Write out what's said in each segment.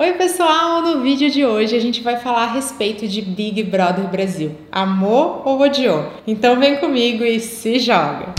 Oi, pessoal! No vídeo de hoje a gente vai falar a respeito de Big Brother Brasil. Amor ou odiou? Então vem comigo e se joga!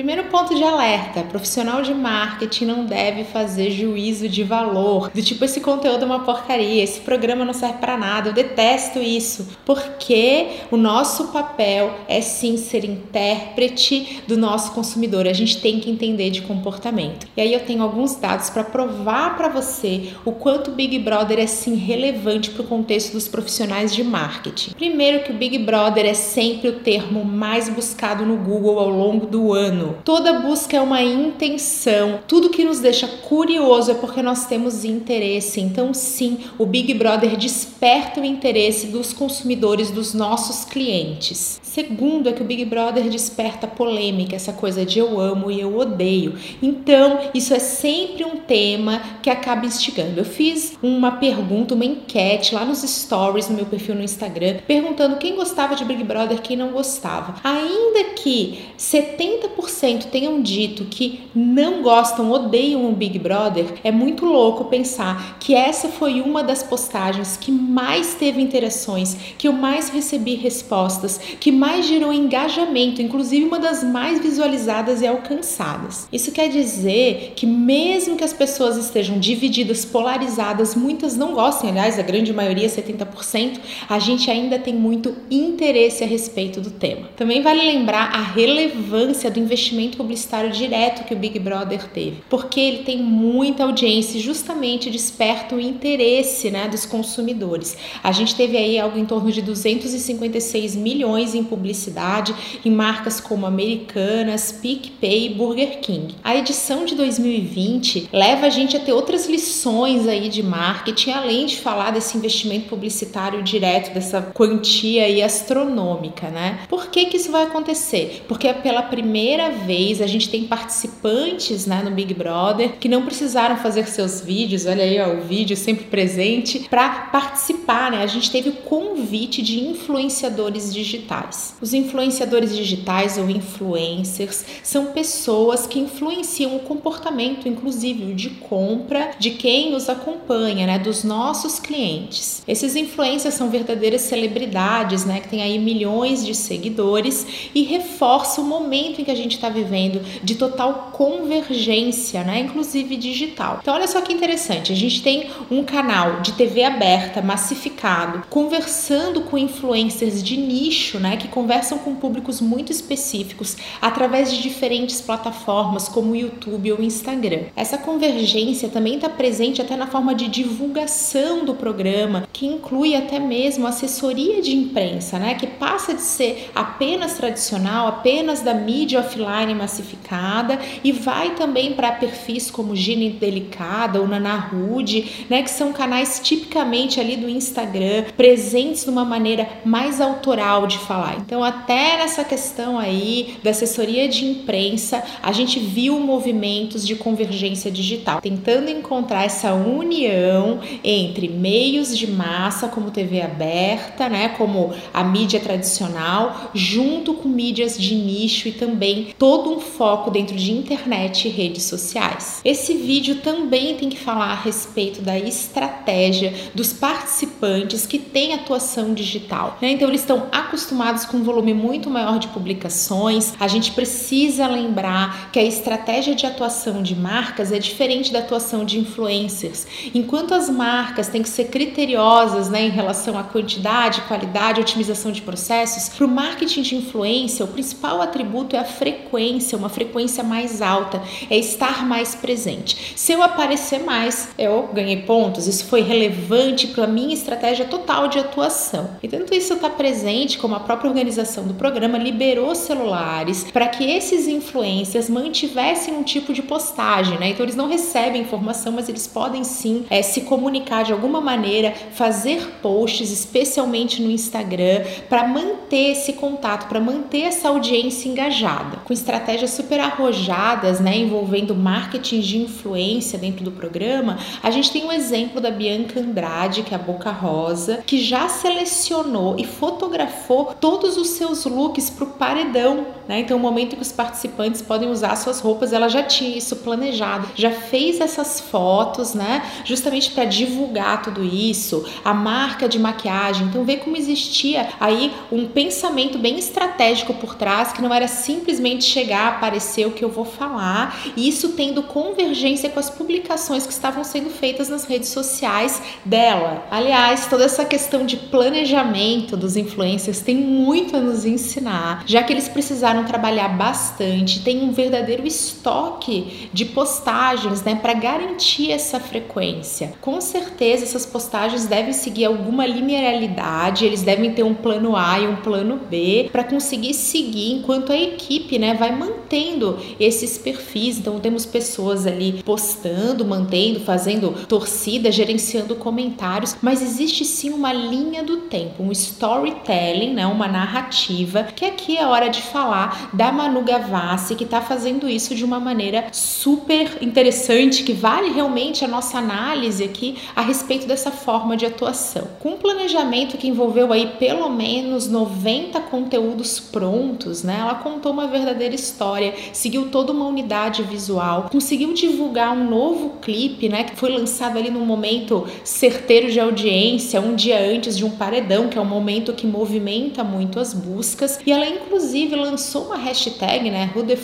Primeiro ponto de alerta: profissional de marketing não deve fazer juízo de valor. Do tipo, esse conteúdo é uma porcaria, esse programa não serve para nada, eu detesto isso. Porque o nosso papel é sim ser intérprete do nosso consumidor. A gente tem que entender de comportamento. E aí eu tenho alguns dados para provar para você o quanto o Big Brother é sim relevante para o contexto dos profissionais de marketing. Primeiro, que o Big Brother é sempre o termo mais buscado no Google ao longo do ano Toda busca é uma intenção. Tudo que nos deixa curioso é porque nós temos interesse. Então, sim, o Big Brother desperta o interesse dos consumidores, dos nossos clientes. Segundo é que o Big Brother desperta polêmica, essa coisa de eu amo e eu odeio. Então, isso é sempre um tema que acaba instigando. Eu fiz uma pergunta, uma enquete lá nos stories no meu perfil no Instagram, perguntando quem gostava de Big Brother, quem não gostava. Ainda que 70% tenham dito que não gostam, odeiam o Big Brother, é muito louco pensar que essa foi uma das postagens que mais teve interações, que eu mais recebi respostas, que mais gerou engajamento, inclusive uma das mais visualizadas e alcançadas. Isso quer dizer que, mesmo que as pessoas estejam divididas, polarizadas, muitas não gostem, aliás, a grande maioria, 70%, a gente ainda tem muito interesse a respeito do tema. Também vale lembrar a relevância do investimento publicitário direto que o Big Brother teve, porque ele tem muita audiência e justamente desperta o interesse né, dos consumidores. A gente teve aí algo em torno de 256 milhões em publicidade em marcas como Americanas, PicPay e Burger King. A edição de 2020 leva a gente a ter outras lições aí de marketing, além de falar desse investimento publicitário direto, dessa quantia aí astronômica, né? Por que que isso vai acontecer? Porque pela primeira vez a gente tem participantes né, no Big Brother que não precisaram fazer seus vídeos, olha aí ó, o vídeo sempre presente, para participar, né? A gente teve o convite de influenciadores digitais. Os influenciadores digitais ou influencers são pessoas que influenciam o comportamento, inclusive de compra de quem nos acompanha, né, dos nossos clientes. Esses influencers são verdadeiras celebridades, né, que têm aí milhões de seguidores e reforça o momento em que a gente está vivendo de total convergência, né, inclusive digital. Então olha só que interessante, a gente tem um canal de TV aberta, massificado, conversando com influencers de nicho, né, que conversam com públicos muito específicos através de diferentes plataformas como o YouTube ou Instagram. Essa convergência também está presente até na forma de divulgação do programa, que inclui até mesmo assessoria de imprensa, né, que passa de ser apenas tradicional, apenas da mídia offline massificada e vai também para perfis como Gine Delicada ou Nana Rude, né, que são canais tipicamente ali do Instagram, presentes de uma maneira mais autoral de falar. Então, até nessa questão aí da assessoria de imprensa, a gente viu movimentos de convergência digital, tentando encontrar essa união entre meios de massa, como TV aberta, né, como a mídia tradicional, junto com mídias de nicho e também todo um foco dentro de internet e redes sociais. Esse vídeo também tem que falar a respeito da estratégia dos participantes que têm atuação digital. Né? Então, eles estão acostumados com um volume muito maior de publicações. A gente precisa lembrar que a estratégia de atuação de marcas é diferente da atuação de influencers. Enquanto as marcas têm que ser criteriosas né, em relação à quantidade, qualidade, otimização de processos, para o marketing de influência, o principal atributo é a frequência, uma frequência mais alta, é estar mais presente. Se eu aparecer mais, eu ganhei pontos, isso foi relevante para minha estratégia total de atuação. E tanto isso está presente como a própria organização do programa liberou celulares para que esses influencers mantivessem um tipo de postagem, né? Então eles não recebem informação, mas eles podem sim é, se comunicar de alguma maneira, fazer posts, especialmente no Instagram, para manter esse contato, para manter essa audiência engajada. Com estratégias super arrojadas, né, envolvendo marketing de influência dentro do programa, a gente tem um exemplo da Bianca Andrade, que é a Boca Rosa, que já selecionou e fotografou todos os seus looks para o paredão né? Então, o momento que os participantes podem usar suas roupas, ela já tinha isso planejado, já fez essas fotos, né? Justamente para divulgar tudo isso, a marca de maquiagem. Então, vê como existia aí um pensamento bem estratégico por trás, que não era simplesmente chegar, aparecer o que eu vou falar, e isso tendo convergência com as publicações que estavam sendo feitas nas redes sociais dela. Aliás, toda essa questão de planejamento dos influencers tem muito a nos ensinar, já que eles precisaram trabalhar bastante, tem um verdadeiro estoque de postagens, né, para garantir essa frequência. Com certeza essas postagens devem seguir alguma linearidade, eles devem ter um plano A e um plano B para conseguir seguir enquanto a equipe, né, vai mantendo esses perfis. Então temos pessoas ali postando, mantendo, fazendo torcida, gerenciando comentários, mas existe sim uma linha do tempo, um storytelling, né, uma narrativa, que aqui é hora de falar da Manu Gavassi, que está fazendo isso de uma maneira super interessante, que vale realmente a nossa análise aqui a respeito dessa forma de atuação. Com um planejamento que envolveu aí pelo menos 90 conteúdos prontos, né? Ela contou uma verdadeira história, seguiu toda uma unidade visual, conseguiu divulgar um novo clipe, né, que foi lançado ali num momento certeiro de audiência, um dia antes de um paredão, que é um momento que movimenta muito as buscas, e ela inclusive lançou uma hashtag, né, Who the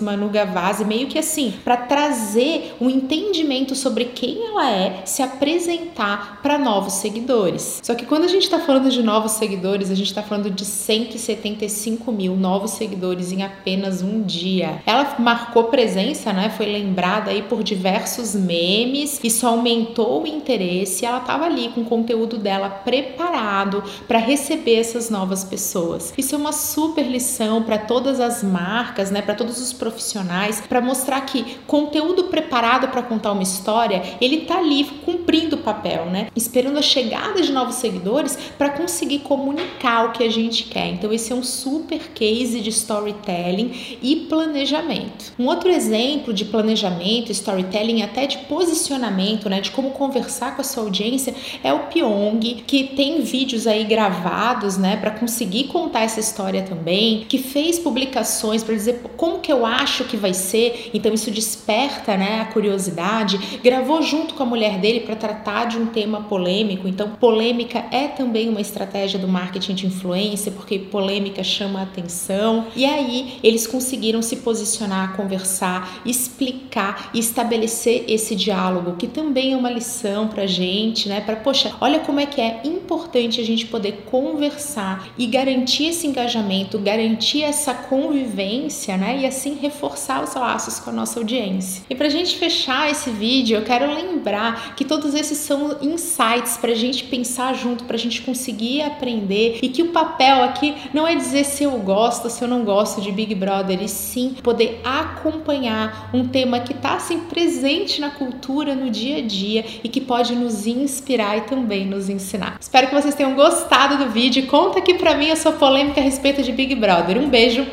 Manu Gavazzi, meio que assim, para trazer um entendimento sobre quem ela é, se apresentar para novos seguidores. Só que quando a gente está falando de novos seguidores, a gente está falando de 175 mil novos seguidores em apenas um dia. Ela marcou presença, né? Foi lembrada aí por diversos memes, isso aumentou o interesse. Ela estava ali com o conteúdo dela preparado para receber essas novas pessoas. Isso é uma super lição para todas as marcas, né? Para todos os profissionais, para mostrar que conteúdo preparado para contar uma história, ele tá ali cumprindo o papel, né? Esperando a chegada de novos seguidores para conseguir comunicar o que a gente quer. Então esse é um super case de storytelling e planejamento. Um outro exemplo de planejamento, storytelling, até de posicionamento, né, de como conversar com a sua audiência, é o Pyong, que tem vídeos aí gravados, né, para conseguir contar essa história também, que fez publicações para dizer como que eu acho que vai ser, então isso desperta, né, a curiosidade. Gravou junto com a mulher dele para tratar de um tema polêmico, então polêmica é também uma estratégia do marketing de influência, porque polêmica chama a atenção. E aí eles conseguiram se posicionar, conversar, explicar e estabelecer esse diálogo, que também é uma lição pra gente, né? Para poxa, olha como é que é importante a gente poder conversar e garantir esse engajamento, garantir essa convivência, né? E assim reforçar os laços com a nossa audiência. E pra gente fechar esse vídeo, eu quero lembrar que todos esses são insights pra gente pensar junto, pra gente conseguir aprender e que o papel aqui não é dizer se eu gosto se eu não gosto de Big Brother, e sim poder acompanhar um tema que está assim presente na cultura, no dia a dia e que pode nos inspirar e também nos ensinar. Espero que vocês tenham gostado do vídeo. Conta aqui pra mim a sua polêmica a respeito de Big Brother. Um beijo,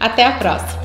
até a próxima!